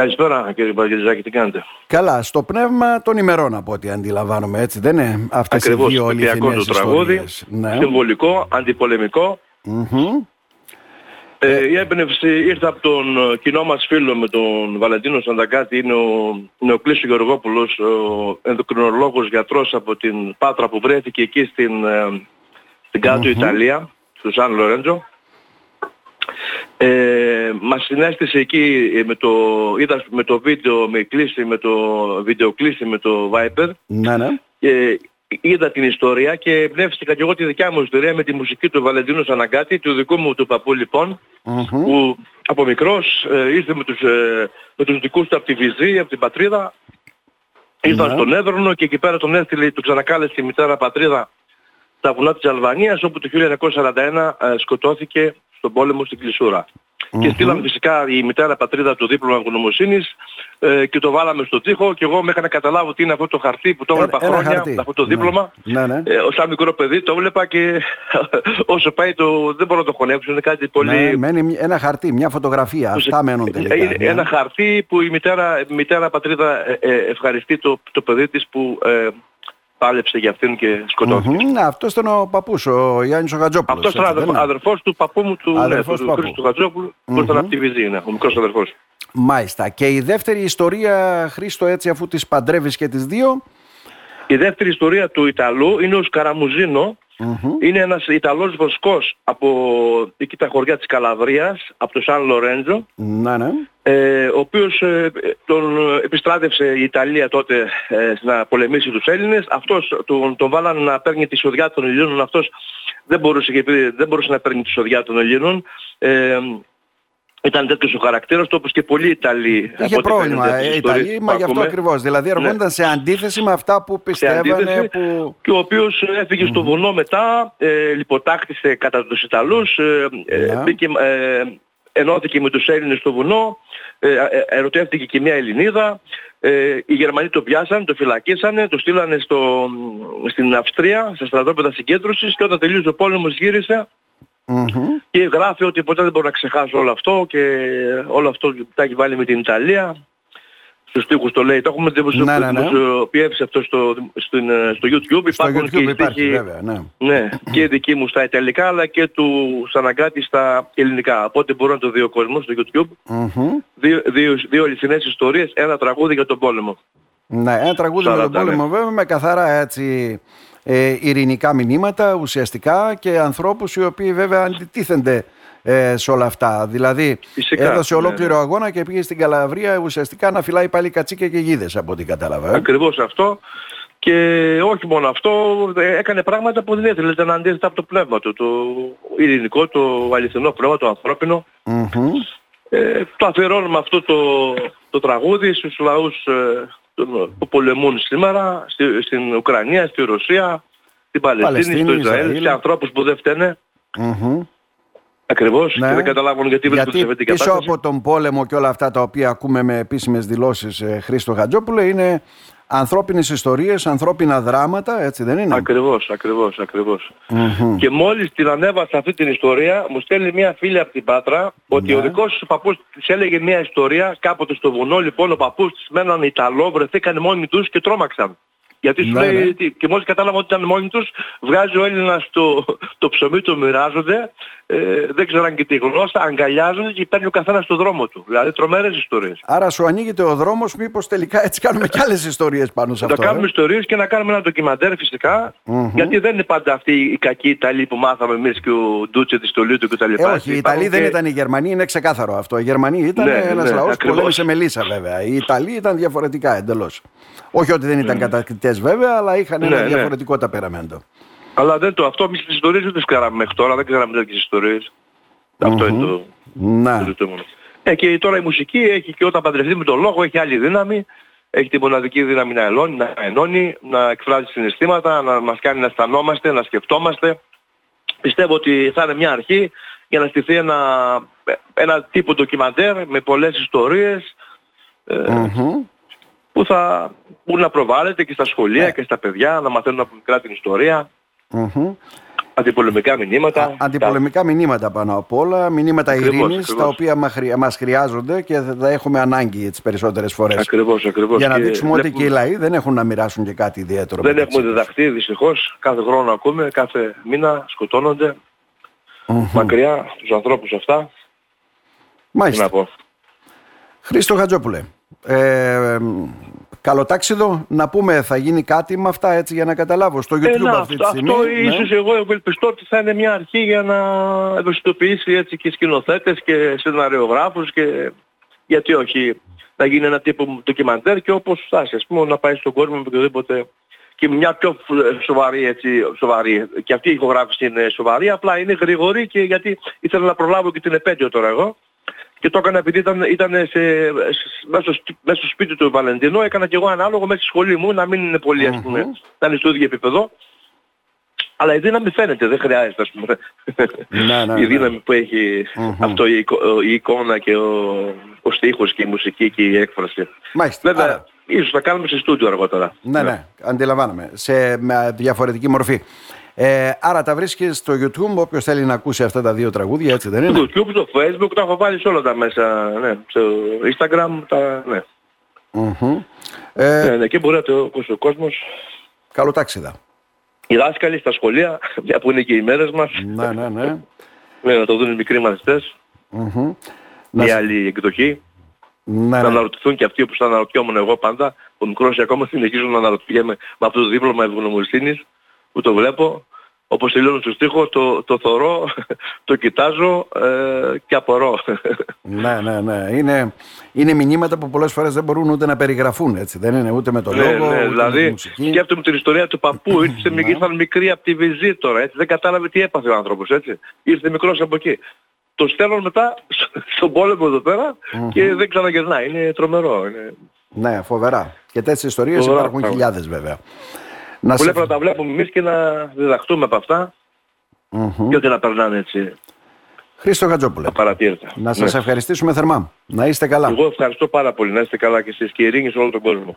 Καλησπέρα κύριε Παγκελιζάκη, τι κάνετε; Καλά, στο πνεύμα των ημερών από ό,τι αντιλαμβάνομαι, έτσι δεν είναι αυτές Ακριβώς, οι δύο αληθινές το τραγούδι, ιστορίες. Ναι. συμβολικό, αντιπολεμικό. Μμμ. Ε, η έμπνευση ήρθε από τον ε, κοινό μας φίλο με τον Βαλεντίνο Σαντακάτη, είναι ο Νεοκλήσιο Γεωργόπουλος, ο ενδοκρινολόγος γιατρός από την Πάτρα που βρέθηκε εκεί στην, ε, στην κάτω Ιταλία, στο Σαν Λορέντζο. Ε, μας συνέστησε εκεί ε, με το, είδα με το βίντεο με κλίση, με το βίντεο κλίση με το Viper Ναι, ναι. και είδα την ιστορία και εμπνεύστηκα και εγώ τη δικιά μου ιστορία με τη μουσική του Βαλεντίνου Σαναγκάτη, του δικού μου του παππού λοιπόν, Μμμ. που από μικρός ε, ήρθε με τους, ε, με τους δικούς του από τη Βυζή, από την πατρίδα, ήρθαν Ναι. στον Εύρονο και εκεί πέρα τον έστειλε, του ξανακάλεσε η μητέρα πατρίδα στα βουνά της Αλβανίας, όπου το 1941 ε, σκοτώθηκε στον πόλεμο στην Κλεισούρα. Και στείλαν φυσικά η μητέρα πατρίδα το δίπλωμα ευγνωμοσύνης ε, και το βάλαμε στο τοίχο και εγώ με είχα να καταλάβω τι είναι αυτό το χαρτί που το Ένα- έβλεπα ένα χρόνια, χαρτί. αυτό το Ναι. δίπλωμα. Ναι, ναι. Ε, ως σαν μικρό παιδί το έβλεπα και όσο πάει το, δεν μπορώ να το χωνέψω, είναι κάτι πολύ... Ναι, μένει μια- ένα χαρτί, μια φωτογραφία. Αυτά μένουν τελικά. Είναι ναι. ένα χαρτί που η μητέρα, η μητέρα πατρίδα ε, ε, ευχαριστεί το, το παιδί της που ε, πάλεψε για αυτήν και σκοτώθηκε. Μμμ. Αυτός ήταν ο παππούς, ο Γιάννης ο Χατζόπουλος. Αυτός ήταν έτσι, δεν αδερφός, είναι; αδερφός του παππού μου του, ναι, Αδερφός του, του του παππού. Χρήστου Χατζόπουλου, που ήταν από τη Βυζή, ναι, ο μικρός αδερφός. Μάλιστα. Και η δεύτερη ιστορία, Χρήστο, έτσι αφού τις παντρεύεις και τις δύο. Η δεύτερη ιστορία του Ιταλού είναι ο Σκαραμουζίνο. Είναι ένας Ιταλός βοσκός από εκεί τα χωριά της Καλαβρίας, από το Σαν Λορέντζο, Ναι, ναι. ε, ο οποίος ε, τον επιστράτευσε η Ιταλία τότε ε, να πολεμήσει τους Έλληνες. Αυτός τον, τον βάλανε να παίρνει τη σοδιά των Ελλήνων. Αυτός δεν μπορούσε, και- δεν μπορούσε να παίρνει τη σοδιά των Ελλήνων. Ε, ήταν τέτοιος ο χαρακτήρας του όπως και πολλοί Ιταλοί. από Είχε ό,τι πρόβλημα φαίνεται ε, στις η ιστορίες Ιταλία, που μα γι' αυτό ακούμε. ακριβώς. Δηλαδή εργόνταν Ναι. σε αντίθεση με αυτά που σε πιστεύανε. αντίθεση Που... και ο οποίος έφυγε στο βουνό μετά, ε, λιποτάκτησε κατά τους Ιταλούς, ε, ε, Ναι. μπήκε, ε, ενώθηκε με τους Έλληνες στο βουνό, ε, ε, ερωτεύτηκε και μια Ελληνίδα, ε, οι Γερμανοί το πιάσανε, το φυλακίσανε, το στείλανε στο, στην Αυστρία, στα στρατόπεδα συγκέντρωσης και όταν τελείωσε ο πόλεμος γύρισε Μμμ. και γράφει ότι ποτέ δεν μπορώ να ξεχάσω όλο αυτό και όλο αυτό τα έχει βάλει με την Ιταλία. Στους τοίχους το λέει, το έχουμε δημοσιο- Ναι, ναι, ναι. δημοσιοποιήσει αυτό στο, στην, ε, στο YouTube. Στο Υπάρχουν και YouTube οι υπάρχει στίχοι, βέβαια, ναι. ναι, και δική μου στα Ιταλικά αλλά και του Σαναγκάτη στα ελληνικά. Οπότε μπορεί να το δει ο κόσμος στο YouTube. Μμμ. Δύο, δύο, δύο αληθινές ιστορίες, ένα τραγούδι για τον πόλεμο. Ναι, ένα τραγούδι με τον 40, ναι. πόλεμο βέβαια με καθαρά έτσι ε, ειρηνικά μηνύματα ουσιαστικά και ανθρώπους οι οποίοι βέβαια αντιτίθενται ε, σε όλα αυτά. Δηλαδή Φυσικά, έδωσε ναι, ολόκληρο αγώνα και πήγε στην Καλαβρία ουσιαστικά να φυλάει πάλι κατσίκια και γίδες από ό,τι κατάλαβα. ε. Ακριβώς αυτό. Και όχι μόνο αυτό, ε, έκανε πράγματα που δεν ήθελε, ήταν αντίθετα από το πνεύμα του. Το ειρηνικό, το αληθινό πνεύμα, το ανθρώπινο. Μμμ. Ε, το αφιερώνουμε αυτό το, το τραγούδι στους λαούς ε, των- που πολεμούν σήμερα, στη, στην Ουκρανία, στη Ρωσία, στην Παλαιστίνη, Παλαιστίνη, στο Ισραήλ, Ισραήλ. σε ανθρώπους που δεν φταίνε Μμμ. Ακριβώς Ναι. και δεν καταλάβουν γιατί βρίσκονται σε Γιατί αυτή την πίσω κατάσταση. από τον πόλεμο και όλα αυτά τα οποία ακούμε με επίσημες δηλώσεις ε, Χρήστο Χατζόπουλο είναι ανθρώπινες ιστορίες, ανθρώπινα δράματα, έτσι δεν είναι; Ακριβώς, ακριβώς, ακριβώς. Μμμ. Και μόλις την ανέβασα αυτή την ιστορία, μου στέλνει μια φίλη από την Πάτρα ότι Ναι. ο δικός της παππούς της έλεγε μια ιστορία κάποτε στο βουνό, λοιπόν ο παππούς της με έναν Ιταλό βρεθήκαν μόνοι τους και τρόμαξαν. Γιατί σου Ναι, λέει, ναι. τι- και μόλις κατάλαβα ότι ήταν μόνοι τους, βγάζει ο Έλληνας το, το ψωμί, το μοιράζονται, ε, δεν ξέραν και τη γλώσσα, αγκαλιάζονται και παίρνει ο καθένας στο δρόμο του. Δηλαδή τρομερές ιστορίες. Άρα σου ανοίγεται ο δρόμος μήπως τελικά έτσι κάνουμε και άλλες ιστορίες πάνω σε Να αυτό. κάνουμε ε. ιστορίες και να κάνουμε ένα ντοκιμαντέρ φυσικά, γιατί δεν είναι πάντα αυτοί οι κακοί Ιταλοί που μάθαμε εμείς και ο Ντούτσε της Τολίτου και τα Ε, λοιπά. όχι, οι Υπάρχουν Ιταλοί δεν και- ήταν οι Γερμανοί, είναι ξεκάθαρο αυτό. Οι Γερμανοί ήταν Ναι, ένας ναι, λαός που ακριβώς. πολέμησε με λύσα βέβαια. Οι Ιταλοί ήταν διαφορετικά εντελώς. Όχι ότι δεν ήταν κατακτητές βέβαια, αλλά είχαν ένα Ναι, ναι. διαφορετικό ταπεραμέντο. Αλλά δεν το, αυτό εμείς τις ιστορίες δεν τις κάναμε μέχρι τώρα, δεν ξέραμε τέτοιες ιστορίες. Αυτό είναι το, το Να. ζητούμενο. Ε, και τώρα η μουσική έχει και όταν παντρευτεί με τον λόγο έχει άλλη δύναμη. Έχει τη μοναδική δύναμη να ενώνει, να ενώνει, να εκφράζει συναισθήματα, να μας κάνει να αισθανόμαστε, να σκεφτόμαστε. Πιστεύω ότι θα είναι μια αρχή για να στηθεί ένα, ένα τύπο ντοκιμαντέρ με πολλές ιστορίες ε, Μμμ. που θα μπορούν να προβάλλεται και στα σχολεία Ναι. και στα παιδιά, να μαθαίνουν από μικρά την ιστορία. Μμμ. Αντιπολεμικά μηνύματα. Α, αντιπολεμικά μηνύματα πάνω απ' όλα, μηνύματα ειρήνης, τα οποία μας χρειάζονται και θα έχουμε ανάγκη τις περισσότερες φορές. Ακριβώς, ακριβώς. Για να και δείξουμε βλέπουμε... ότι και οι λαοί δεν έχουν να μοιράσουν και κάτι ιδιαίτερο. Δεν έχουμε διδαχθεί δυστυχώς. Κάθε χρόνο ακούμε, κάθε μήνα σκοτώνονται. Mm-hmm. Μακριά τους ανθρώπους αυτά. Μάλιστα. να πω. Χρήστο Χατζόπουλε. Ε, καλοτάξιδο, να πούμε θα γίνει κάτι με αυτά έτσι για να καταλάβω στο YouTube ε, αυτή τη στιγμή. Αυτό ναι. ίσως εγώ ευελπιστώ ότι θα είναι μια αρχή για να ευαισθητοποιήσει έτσι και σκηνοθέτες και σεναριογράφους και γιατί όχι να γίνει ένα τύπο ντοκιμαντέρ και όπως φτάσει ας πούμε να πάει στον κόσμο με οποιοδήποτε και μια πιο σοβαρή έτσι, σοβαρή. Και αυτή η ηχογράφηση είναι σοβαρή, απλά είναι γρήγορη και γιατί ήθελα να προλάβω και την επέτειο τώρα εγώ και το έκανα επειδή ήταν, ήταν σε, μέσα, στο, μέσα στο σπίτι του Βαλεντινό, έκανα και εγώ ανάλογο μέσα στη σχολή μου, να μην είναι πολύ ας πούμε, να είναι στο ίδιο επίπεδο. Αλλά η δύναμη φαίνεται, δεν χρειάζεται ας πούμε. Να, ναι, η δύναμη που έχει αυτό η, η, εικόνα και ο, ο στίχος και η μουσική και η έκφραση. Μάλιστα. Βέβαια, Άρα... ίσως θα κάνουμε σε στούντιο αργότερα. Ναι, ναι, αντιλαμβάνομαι. Σε με διαφορετική μορφή. Ε, άρα τα βρίσκεις στο YouTube, όποιος θέλει να ακούσει αυτά τα δύο τραγούδια, έτσι δεν είναι; Στο YouTube, στο Facebook, τα έχω βάλει σε όλα τα μέσα, ναι. Στο Instagram, τα, ναι. Mm-hmm. Ε, ναι, ναι, και μπορεί να το ακούσει ο κόσμος. Καλό τάξιδα. Οι δάσκαλοι στα σχολεία, μια που είναι και οι μέρες μας. Ναι, ναι, ναι. ναι να το δουν οι μικροί μαθητές. Mm-hmm. Μια άλλη εκδοχή. Ναι, να ναι. αναρωτηθούν και αυτοί όπως θα αναρωτιόμουν εγώ πάντα. Ο μικρός ακόμα συνεχίζω να αναρωτιέμαι με αυτό το δίπλωμα ευγνωμοσύνης που το βλέπω όπως τελειώνω στο στίχο, το, το θωρώ, το κοιτάζω ε, και απορώ. Ναι, ναι, ναι. Είναι, είναι μηνύματα που πολλές φορές δεν μπορούν ούτε να περιγραφούν, έτσι. Δεν είναι ούτε με το ναι, λόγο, ναι, ούτε δηλαδή, με τη μουσική. σκέφτομαι την ιστορία του παππού. Ήρθε, ναι. ήρθαν μικροί από τη Βυζή τώρα, έτσι. Δεν κατάλαβε τι έπαθε ο άνθρωπος, έτσι. Ήρθε μικρός από εκεί. Το στέλνω μετά στον πόλεμο εδώ πέρα και δεν ξαναγυρνάει. Είναι τρομερό. Είναι... Ναι, φοβερά. Και τέτοιες ιστορίες υπάρχουν χιλιάδες βέβαια. Να που να τα βλέπουμε εμείς και να διδαχτούμε από αυτά mm-hmm. και ότι να περνάνε έτσι. Χρήστο Γατζόπουλε. Να σας ναι. ευχαριστήσουμε θερμά. Να είστε καλά. Εγώ ευχαριστώ πάρα πολύ. Να είστε καλά και εσείς και ειρήνη σε όλο τον κόσμο.